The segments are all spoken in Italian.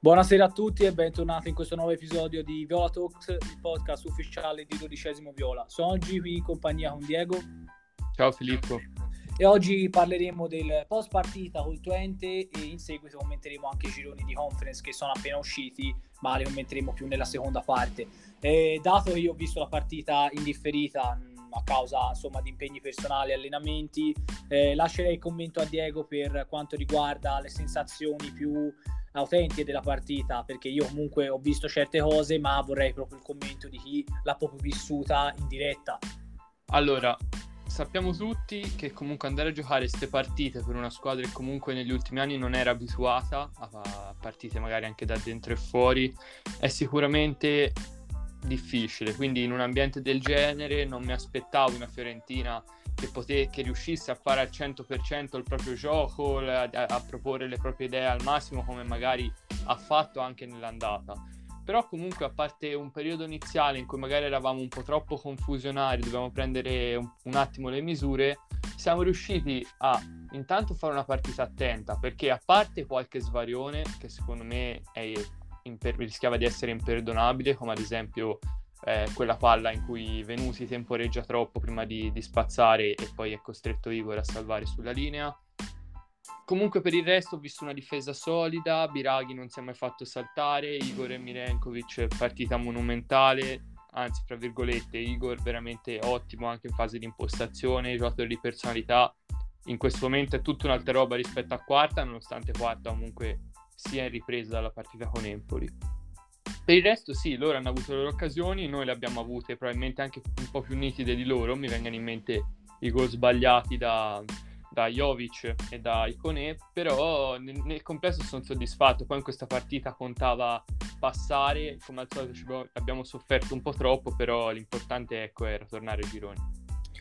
Buonasera a tutti e bentornati in questo nuovo episodio di Viola Talks, il podcast ufficiale di dodicesimo Viola. Sono oggi qui in compagnia con Diego. Ciao Filippo. E oggi parleremo del post partita col Twente e in seguito commenteremo anche i gironi di conference che sono appena usciti, ma li commenteremo più nella seconda parte. E dato che io ho visto la partita indifferita a causa insomma, di impegni personali e allenamenti, eh, lascerei il commento a Diego per quanto riguarda le sensazioni più autentiche della partita, perché io comunque ho visto certe cose, ma vorrei proprio il commento di chi l'ha proprio vissuta in diretta. Allora, sappiamo tutti che comunque andare a giocare queste partite per una squadra che comunque negli ultimi anni non era abituata a partite magari anche da dentro e fuori è sicuramente difficile. Quindi in un ambiente del genere non mi aspettavo una Fiorentina che, pote- che riuscisse a fare al 100% il proprio gioco, a, a proporre le proprie idee al massimo come magari ha fatto anche nell'andata. Però comunque a parte un periodo iniziale in cui magari eravamo un po' troppo confusionari, dovevamo prendere un, un attimo le misure, siamo riusciti a intanto fare una partita attenta perché a parte qualche svarione che secondo me è, imper- rischiava di essere imperdonabile come ad esempio eh, quella palla in cui Venusi temporeggia troppo prima di, di, spazzare e poi è costretto Igor a salvare sulla linea. Comunque per il resto ho visto una difesa solida, Biraghi non si è mai fatto saltare, Igor e Milenkovic partita monumentale, anzi fra virgolette Igor veramente ottimo anche in fase di impostazione, giocatore di personalità, in questo momento è tutta un'altra roba rispetto a quarta, nonostante quarta comunque sia in ripresa dalla partita con Empoli. Per il resto sì, loro hanno avuto le loro occasioni, noi le abbiamo avute probabilmente anche un po' più nitide di loro, mi vengono in mente i gol sbagliati da, da Jovic e da Icone, però nel, nel, complesso sono soddisfatto, poi in questa partita contava passare, come al solito abbiamo sofferto un po' troppo, però l'importante ecco, era tornare ai gironi.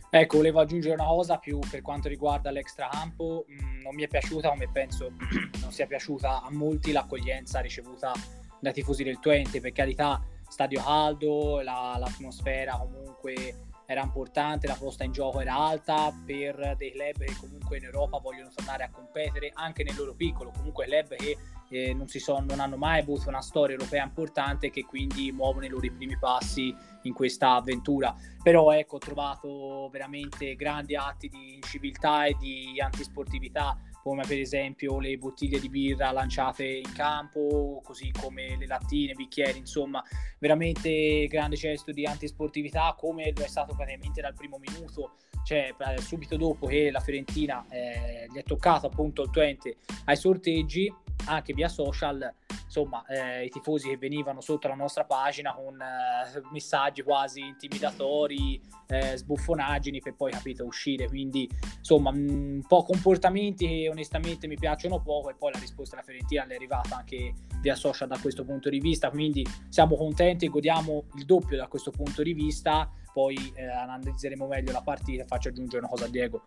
Ecco, volevo aggiungere una cosa più per quanto riguarda l'extracampo, mm, non mi è piaciuta come penso non sia piaciuta a molti l'accoglienza ricevuta dai tifosi del Twente, per carità, stadio caldo, la, l'atmosfera comunque era importante, la posta in gioco era alta. Per dei club che comunque in Europa vogliono tornare a competere anche nel loro piccolo, comunque club che eh, non, sono, non, hanno mai avuto una storia europea importante che quindi muovono i loro primi passi in questa avventura. Però ecco, ho trovato veramente grandi atti di inciviltà e di antisportività come per esempio le bottiglie di birra lanciate in campo, così come le lattine, bicchieri, insomma, veramente grande gesto di antisportività come lo è stato praticamente dal primo minuto, cioè eh, subito dopo che la Fiorentina eh, gli è toccato appunto il Twente ai sorteggi, anche via social insomma eh, i tifosi che venivano sotto la nostra pagina con eh, messaggi quasi intimidatori, eh, sbuffonaggini per poi capito uscire, quindi insomma un po' comportamenti che onestamente mi piacciono poco e poi la risposta della Fiorentina è arrivata anche via social da questo punto di vista, quindi siamo contenti e godiamo il doppio da questo punto di vista, poi eh, analizzeremo meglio la partita. Faccio aggiungere una cosa a Diego.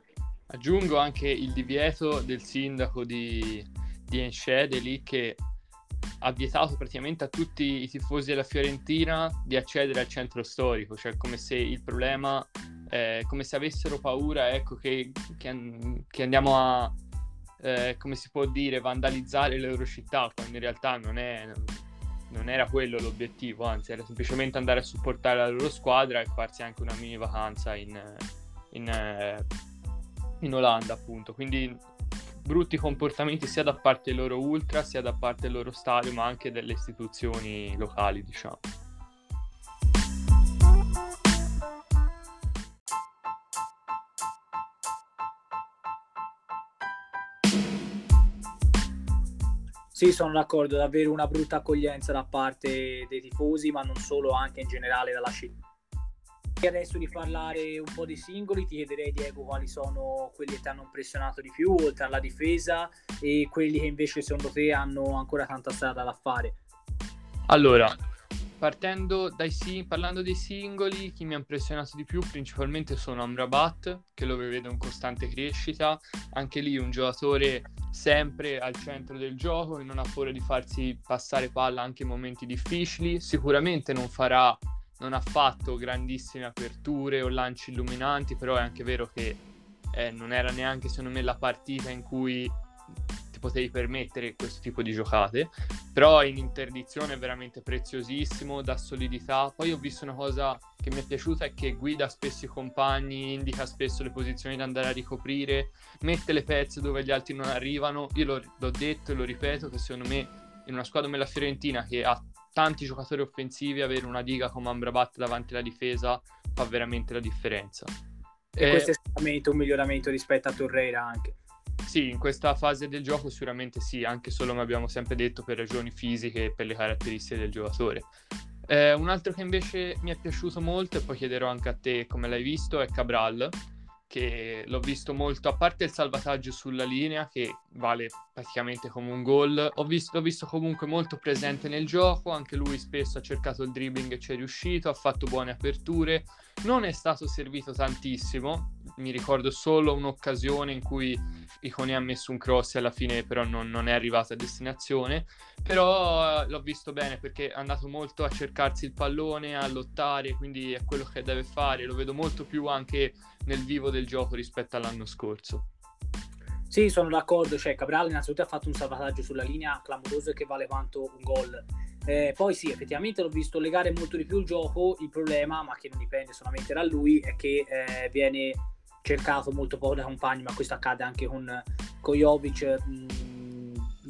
Aggiungo anche il divieto del sindaco di, di Enschede lì che ha vietato praticamente a tutti i tifosi della Fiorentina di accedere al centro storico, cioè come se il problema, eh, come se avessero paura ecco, che, che, che andiamo a, eh, come si può dire, vandalizzare le loro città, quando in realtà non, è, non era quello l'obiettivo, anzi era semplicemente andare a supportare la loro squadra e farsi anche una mini vacanza in, in, eh, in Olanda appunto. Quindi brutti comportamenti sia da parte dei loro ultra, sia da parte del loro stadio, ma anche delle istituzioni locali, diciamo. Sì, sono d'accordo, davvero una brutta accoglienza da parte dei tifosi, ma non solo, anche in generale dalla città adesso di parlare un po' dei singoli, ti chiederei Diego quali sono quelli che ti hanno impressionato di più, oltre alla difesa, e quelli che invece secondo te hanno ancora tanta strada da fare. Allora, partendo dai parlando dei singoli, chi mi ha impressionato di più principalmente sono Amrabat, che lo vedo in costante crescita, anche lì un giocatore sempre al centro del gioco, che non ha paura di farsi passare palla anche in momenti difficili, sicuramente non farà non ha fatto grandissime aperture o lanci illuminanti, però è anche vero che eh, non era neanche secondo me la partita in cui potevi permettere questo tipo di giocate, però in interdizione è veramente preziosissimo, dà solidità. Poi ho visto una cosa che mi è piaciuta è che guida spesso i compagni, indica spesso le posizioni da andare a ricoprire, mette le pezze dove gli altri non arrivano. Io l'ho, l'ho detto e lo ripeto che secondo me in una squadra come la Fiorentina che ha tanti giocatori offensivi, avere una diga come Ambrabat davanti alla difesa fa veramente la differenza. E eh, questo è sicuramente un miglioramento rispetto a Torreira anche. Sì, in questa fase del gioco sicuramente sì, anche solo come abbiamo sempre detto per ragioni fisiche e per le caratteristiche del giocatore. Eh, un altro che invece mi è piaciuto molto e poi chiederò anche a te come l'hai visto è Cabral che l'ho visto molto, a parte il salvataggio sulla linea che vale praticamente come un gol, ho visto, l'ho visto comunque molto presente nel gioco, anche lui spesso ha cercato il dribbling e ci è riuscito, ha fatto buone aperture, non è stato servito tantissimo, mi ricordo solo un'occasione in cui Icone ha messo un cross e alla fine però non, non è arrivato a destinazione, però eh, l'ho visto bene perché è andato molto a cercarsi il pallone, a lottare, quindi è quello che deve fare, lo vedo molto più anche nel vivo del gioco rispetto all'anno scorso. Sì, sono d'accordo, cioè Cabral innanzitutto ha fatto un salvataggio sulla linea clamoroso che vale quanto un gol. Eh, poi sì, effettivamente l'ho visto legare molto di più il gioco, il problema, ma che non dipende solamente da lui, è che eh, viene cercato molto poco dai compagni, ma questo accade anche con, con Jovic. Mh,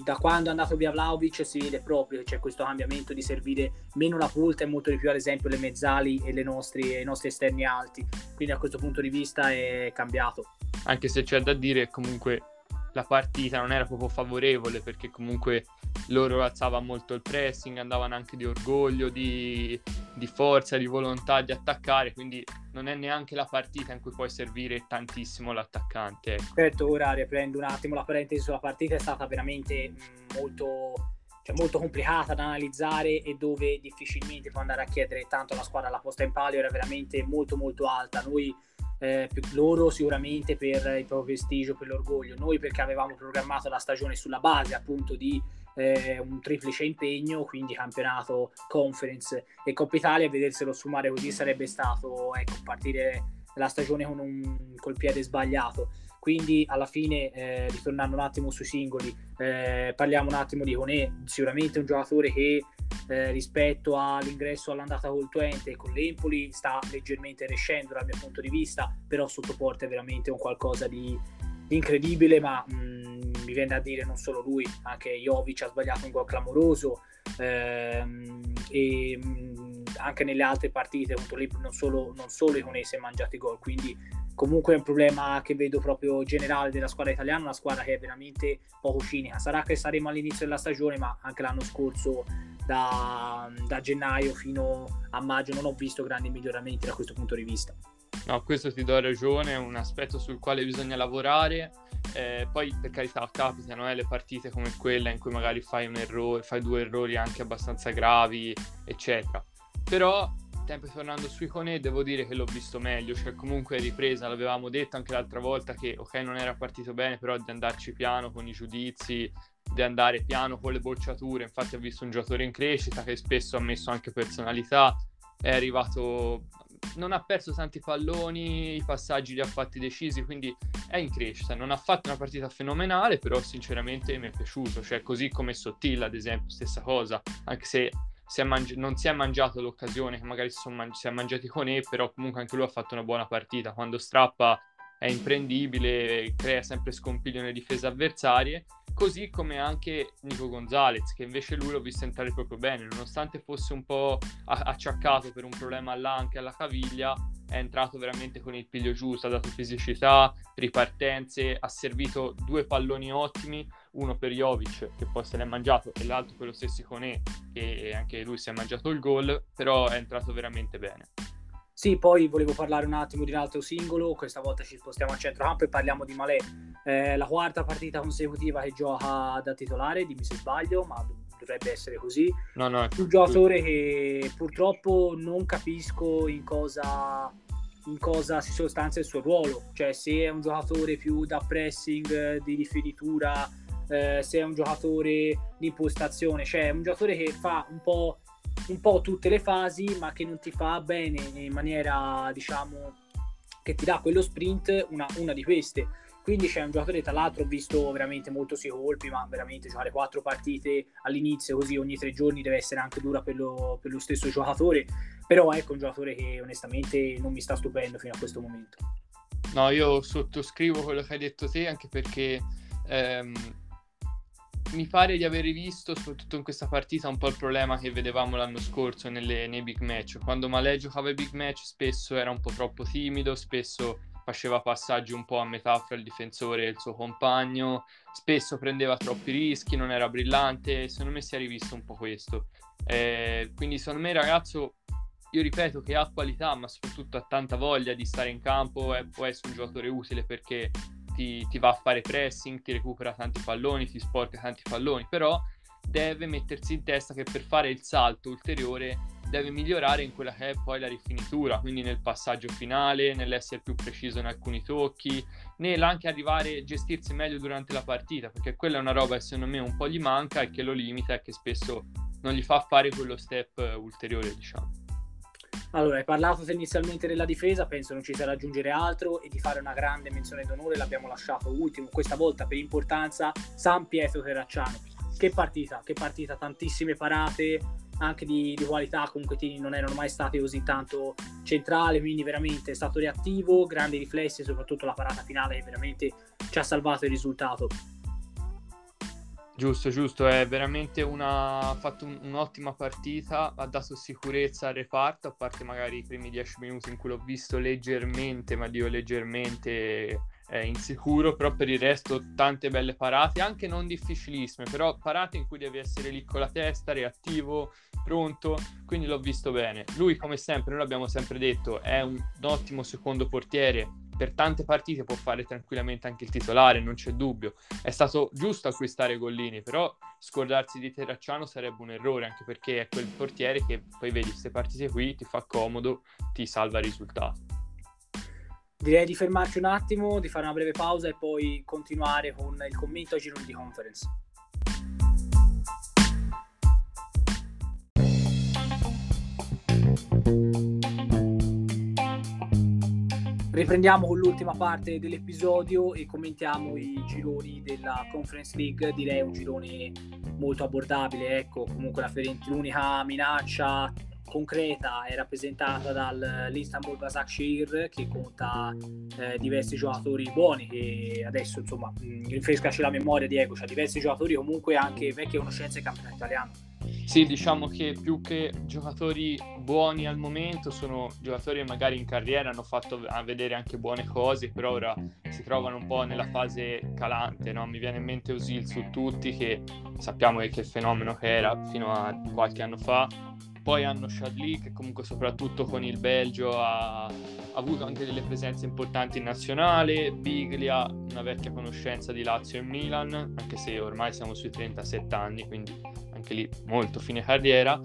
da quando è andato via Vlaovic si vede proprio che c'è questo cambiamento di servire meno la punta e molto di più ad esempio le mezzali e nostri, i nostri esterni alti. Quindi da questo punto di vista è cambiato. Anche se c'è da dire comunque la partita non era proprio favorevole perché comunque loro alzavano molto il pressing, andavano anche di orgoglio, di, di, forza, di volontà di attaccare, quindi non è neanche la partita in cui puoi servire tantissimo l'attaccante. Ecco. Certo, ora riprendo un attimo la parentesi sulla partita, è stata veramente molto, cioè molto complicata da analizzare e dove difficilmente può andare a chiedere tanto alla squadra la posta in palio, era veramente molto molto alta. Noi eh, loro sicuramente per il proprio prestigio, per l'orgoglio, noi perché avevamo programmato la stagione sulla base appunto di eh, un triplice impegno, quindi campionato, conference e Coppa Italia, vederselo sfumare così sarebbe stato ecco, partire la stagione con un, col piede sbagliato. Quindi alla fine, eh, ritornando un attimo sui singoli, eh, parliamo un attimo di Conè, sicuramente un giocatore che eh, rispetto all'ingresso all'andata col Twente e con l'Empoli sta leggermente rescendo dal mio punto di vista, però sotto porta è veramente un qualcosa di, di incredibile, ma mh, mm, mi viene a dire non solo lui, anche Jovic ha sbagliato un gol clamoroso ehm, e mh, mm, anche nelle altre partite contro l'Empoli non solo, non solo i Conesi ha mangiato i gol, quindi comunque è un problema che vedo proprio generale della squadra italiana, una squadra che è veramente poco cinica. Sarà che saremo all'inizio della stagione, ma anche l'anno scorso da, da, gennaio fino a maggio non ho visto grandi miglioramenti da questo punto di vista. No, questo ti do ragione, è un aspetto sul quale bisogna lavorare. Eh, poi per carità capitano eh, le partite come quella in cui magari fai un errore, fai due errori anche abbastanza gravi, eccetera. Però sempre tornando su Icone devo dire che l'ho visto meglio, cioè comunque ripresa, l'avevamo detto anche l'altra volta che ok non era partito bene, però di andarci piano con i giudizi, di andare piano con le bocciature. Infatti, ho visto un giocatore in crescita che spesso ha messo anche personalità. È arrivato, non ha perso tanti palloni, i passaggi li ha fatti decisi, quindi è in crescita. Non ha fatto una partita fenomenale, però sinceramente mi è piaciuto. Cioè, così come Sottilla, ad esempio, stessa cosa, anche se si mangi- non si è mangiato l'occasione che magari si, man- si è mangiati con E, però comunque anche lui ha fatto una buona partita. Quando strappa è imprendibile, crea sempre scompiglio nelle difese avversarie così come anche Nico Gonzalez, che invece lui l'ho visto entrare proprio bene, nonostante fosse un po' acciaccato per un problema all'anca e alla caviglia, è entrato veramente con il piglio giusto, ha dato fisicità, ripartenze, ha servito due palloni ottimi, uno per Jovic che poi se l'è mangiato e l'altro per lo stesso Iconè che anche lui si è mangiato il gol, però è entrato veramente bene. Sì, poi volevo parlare un attimo di un altro singolo, questa volta ci spostiamo a centrocampo e parliamo di Malè. Eh, la quarta partita consecutiva che gioca da titolare, dimmi se sbaglio, ma dovrebbe essere così. No, no, un giocatore che purtroppo non capisco in cosa, in cosa si sostanzia il suo ruolo, cioè se è un giocatore più da pressing, di rifinitura, eh, se è un giocatore di impostazione, cioè un giocatore che fa un po' un po' tutte le fasi, ma che non ti fa bene in maniera, diciamo, che ti dà quello sprint, una, una di queste. quindi c'è un giocatore, tra l'altro ho visto veramente molto si colpi, ma veramente giocare quattro partite all'inizio così ogni tre giorni deve essere anche dura per lo, per lo stesso giocatore, però ecco un giocatore che onestamente non mi sta stupendo fino a questo momento. No, io sottoscrivo quello che hai detto te anche perché ehm, mi pare di aver visto, soprattutto in questa partita, un po' il problema che vedevamo l'anno scorso nelle, nei big match. Quando Malè giocava i big match spesso era un po' troppo timido, spesso faceva passaggi un po' a metà fra il difensore e il suo compagno, spesso prendeva troppi rischi, non era brillante, secondo me si è rivisto un po' questo. Eh, quindi secondo me ragazzo, io ripeto che ha qualità, ma soprattutto ha tanta voglia di stare in campo, e può essere un giocatore utile perché ti, ti va a fare pressing, ti recupera tanti palloni, ti sporca tanti palloni, però deve mettersi in testa che per fare il salto ulteriore deve migliorare in quella che è poi la rifinitura, quindi nel passaggio finale, nell'essere più preciso in alcuni tocchi, nell'anche arrivare a gestirsi meglio durante la partita, perché quella è una roba che secondo me un po' gli manca e che lo limita e che spesso non gli fa fare quello step ulteriore, diciamo. Allora, hai parlato inizialmente della difesa, penso non ci sia da aggiungere altro e di fare una grande menzione d'onore l'abbiamo lasciato ultimo, questa volta per importanza, San Pietro Terracciano. Che partita, che partita, tantissime parate, anche di, di qualità, comunque non erano mai stati così tanto centrali, quindi veramente è stato reattivo, grandi riflessi, soprattutto la parata finale che veramente ci ha salvato il risultato. Giusto, giusto, è veramente una... ha fatto un, un'ottima partita, ha dato sicurezza al reparto, a parte magari i primi dieci minuti in cui l'ho visto leggermente, ma Dio leggermente eh, insicuro, però per il resto tante belle parate, anche non difficilissime, però parate in cui devi essere lì con la testa, reattivo, pronto, quindi l'ho visto bene. Lui come sempre, noi l'abbiamo sempre detto, è un ottimo secondo portiere, per tante partite può fare tranquillamente anche il titolare, non c'è dubbio. È stato giusto acquistare Gollini, però scordarsi di Terracciano sarebbe un errore, anche perché è quel portiere che poi vedi queste partite qui, ti fa comodo, ti salva il risultato. Direi di fermarci un attimo, di fare una breve pausa e poi continuare con il commento a girone di conference. Riprendiamo con l'ultima parte dell'episodio e commentiamo i gironi della Conference League. Direi un girone molto abbordabile. Ecco, comunque la Fiorentina, l'unica minaccia concreta è rappresentata dall'Istanbul Basakshir che conta eh, diversi giocatori buoni e adesso insomma rinfrescaci la memoria di Ego, c'ha diversi giocatori comunque anche vecchie conoscenze del campionato italiano. Sì, diciamo che più che giocatori buoni al momento sono giocatori che magari in carriera hanno fatto vedere anche buone cose, però ora si trovano un po' nella fase calante, no? Mi viene in mente Usil su tutti che sappiamo che fenomeno che era fino a qualche anno fa. Poi hanno Chadli che comunque soprattutto con il Belgio ha, ha avuto anche delle presenze importanti in nazionale, Biglia, una vecchia conoscenza di Lazio e Milan, anche se ormai siamo sui 37 anni, quindi anche lì molto fine carriera.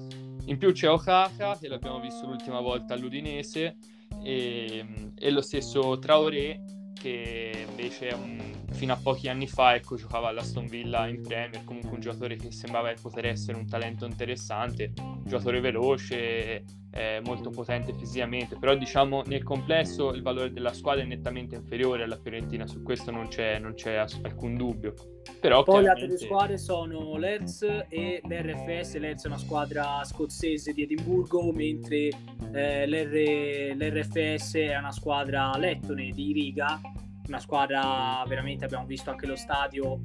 In più c'è Okaka, che l'abbiamo visto l'ultima volta all'Udinese, e, e lo stesso Traoré, che invece un, fino a pochi anni fa ecco, giocava all'Aston Villa in Premier, comunque un giocatore che sembrava poter essere un talento interessante, un giocatore veloce, eh, molto potente fisicamente, però diciamo nel complesso il valore della squadra è nettamente inferiore alla Fiorentina, su questo non c'è, non c'è alcun dubbio. Però Poi chiaramente... le altre due squadre sono l'Hertz e l'RFS, l'Hertz è una squadra scozzese di Edimburgo, mentre eh, l'R... l'RFS è una squadra lettone di Riga, una squadra veramente abbiamo visto anche lo stadio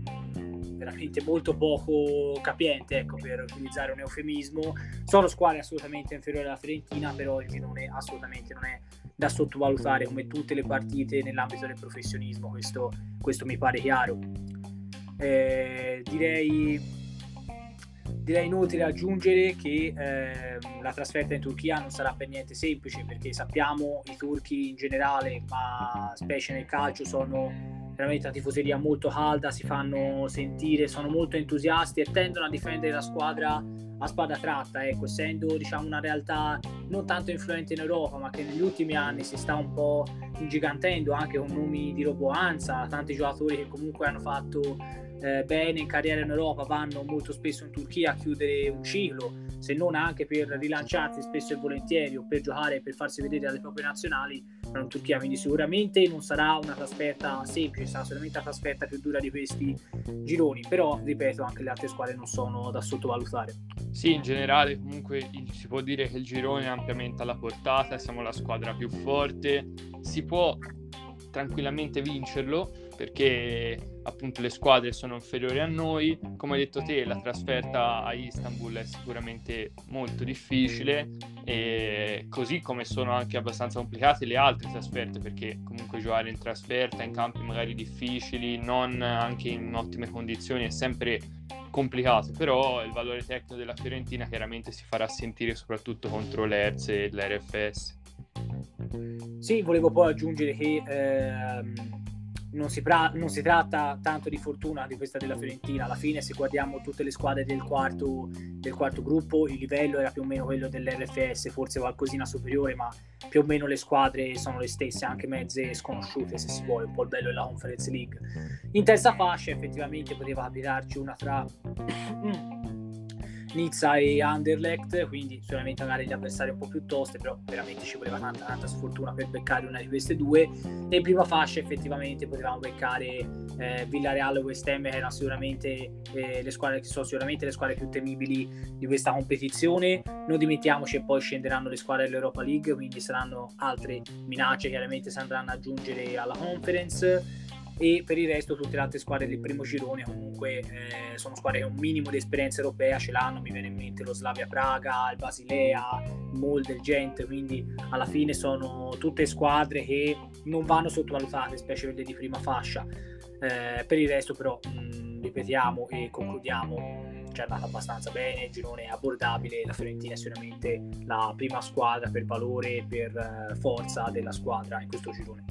veramente molto poco capiente, ecco, per utilizzare un eufemismo. Sono squadre assolutamente inferiori alla Fiorentina, però il girone assolutamente non è da sottovalutare come tutte le partite nell'ambito del professionismo, questo, questo mi pare chiaro. Eh, direi Direi inoltre aggiungere che eh, la trasferta in Turchia non sarà per niente semplice perché sappiamo i turchi in generale, ma specie nel calcio, sono veramente una tifoseria molto calda, si fanno sentire, sono molto entusiasti e tendono a difendere la squadra a spada tratta, ecco, essendo diciamo, una realtà non tanto influente in Europa, ma che negli ultimi anni si sta un po' ingigantendo anche con nomi di roboanza, tanti giocatori che comunque hanno fatto eh, bene in carriera in Europa vanno molto spesso in Turchia a chiudere un ciclo, se non anche per rilanciarsi spesso e volentieri o per giocare e per farsi vedere alle proprie nazionali, in Turchia, quindi sicuramente non sarà una trasferta semplice, sarà solamente la trasferta più dura di questi gironi, però ripeto anche le altre squadre non sono da sottovalutare. Sì, in generale comunque si può dire che il girone è ampiamente alla portata, siamo la squadra più forte, si può tranquillamente vincerlo perché appunto le squadre sono inferiori a noi. Come hai detto te, la trasferta a Istanbul è sicuramente molto difficile, così come sono anche abbastanza complicate le altre trasferte, perché comunque giocare in trasferta in campi magari difficili, non anche in ottime condizioni, è sempre complicato, però il valore tecnico della Fiorentina chiaramente si farà sentire soprattutto contro l'Erz e l'RFS. Sì, volevo poi aggiungere che ehm non si, pra- non si, tratta tanto di fortuna di questa della Fiorentina. Alla fine, se guardiamo tutte le squadre del quarto, del quarto gruppo, il livello era più o meno quello dell'RFS, forse qualcosina superiore, ma più o meno le squadre sono le stesse, anche mezze sconosciute, se si vuole, un po' il bello della Conference League. In terza fascia, effettivamente, poteva abitarci una tra. Nizza e Anderlecht, quindi sicuramente magari gli avversari un po' più toste, però veramente ci voleva tanta, tanta sfortuna per beccare una di queste due. E in prima fascia effettivamente potevamo beccare eh, Villarreal e West Ham, che erano sicuramente eh, le squadre che sono sicuramente le squadre più temibili di questa competizione. Non dimentichiamoci che poi scenderanno le squadre dell'Europa League, quindi saranno altre minacce, chiaramente si andranno ad aggiungere alla conference e per il resto tutte le altre squadre del primo girone comunque eh, sono squadre che un minimo di esperienza europea ce l'hanno, mi viene in mente lo Slavia Praga, il Basilea, il Molde, il Gent, quindi alla fine sono tutte squadre che non vanno sottovalutate, specie quelle di prima fascia. Eh, per il resto però mh, ripetiamo e concludiamo ci è andata abbastanza bene, il girone è abbordabile, la Fiorentina è sicuramente la prima squadra per valore e per uh, forza della squadra in questo girone.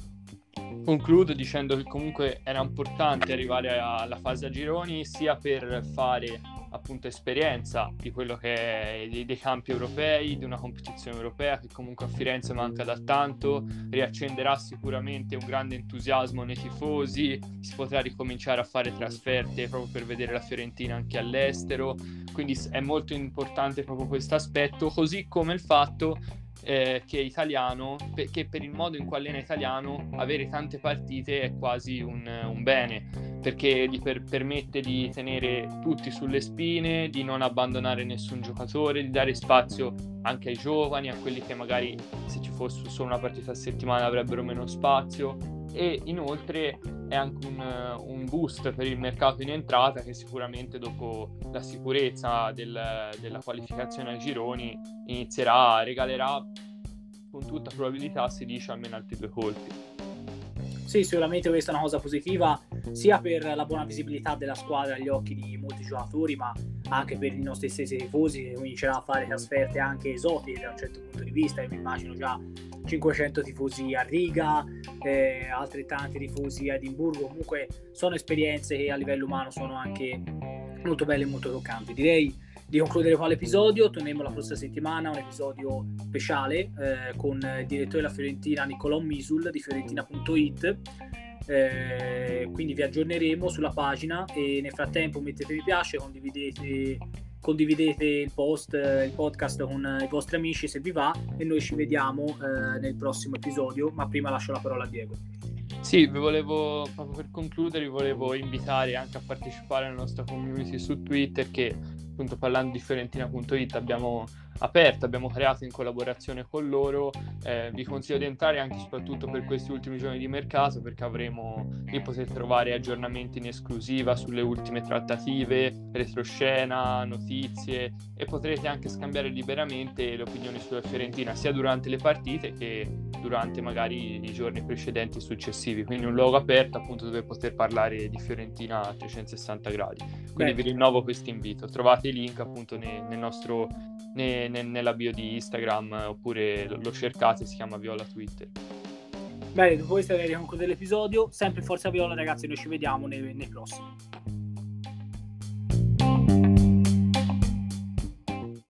Concludo dicendo che comunque era importante arrivare alla fase a gironi sia per fare appunto esperienza di quello che è dei, dei, campi europei, di una competizione europea che comunque a Firenze manca da tanto, riaccenderà sicuramente un grande entusiasmo nei tifosi, si potrà ricominciare a fare trasferte proprio per vedere la Fiorentina anche all'estero, quindi è molto importante proprio questo aspetto, così come il fatto eh, che italiano, che per il modo in cui allena italiano, avere tante partite è quasi un, un bene, perché gli per, permette di tenere tutti sulle spine, di non abbandonare nessun giocatore, di dare spazio anche ai giovani, a quelli che magari se ci fosse solo una partita a settimana avrebbero meno spazio e inoltre è anche un, un, boost per il mercato in entrata che sicuramente dopo la sicurezza del, della qualificazione ai gironi inizierà, regalerà con tutta probabilità si dice almeno altri due colpi. Sì, sicuramente questa è una cosa positiva sia per la buona visibilità della squadra agli occhi di molti giocatori, ma anche per i nostri stessi tifosi che comincerà a fare trasferte anche esotiche da un certo punto di vista. Io mi immagino già 500 tifosi a Riga, eh, altrettanti tifosi a Edimburgo. Comunque sono esperienze che a livello umano sono anche molto belle e molto toccanti. Direi di concludere qua l'episodio. Torneremo la prossima settimana, un episodio speciale eh, con il direttore della Fiorentina Nicolò Misul di fiorentina.it. Eh, quindi vi aggiorneremo sulla pagina e nel frattempo mettete mi piace, condividete, condividete il post, il podcast con i vostri amici se vi va e noi ci vediamo eh, nel prossimo episodio. Ma prima lascio la parola a Diego. Sì, vi volevo, proprio per concludere, vi volevo invitare anche a partecipare alla nostra community su Twitter che appunto parlando di Fiorentina.it abbiamo aperto, abbiamo creato in collaborazione con loro. Eh, vi consiglio di entrare anche soprattutto per questi ultimi giorni di mercato perché avremo, lì potete trovare aggiornamenti in esclusiva sulle ultime trattative, retroscena, notizie e potrete anche scambiare liberamente le opinioni sulla Fiorentina sia durante le partite che durante magari i giorni precedenti e successivi. Quindi un luogo aperto appunto dove poter parlare di Fiorentina a 360 gradi. Quindi Beh. vi rinnovo questo invito. Trovate i link appunto nel, nel nostro ne, ne, nella bio di Instagram oppure lo, cercate, si chiama Viola Twitter. Bene, dopo questo direi conclude l'episodio. Sempre Forza Viola, ragazzi, noi ci vediamo nei, nei prossimi.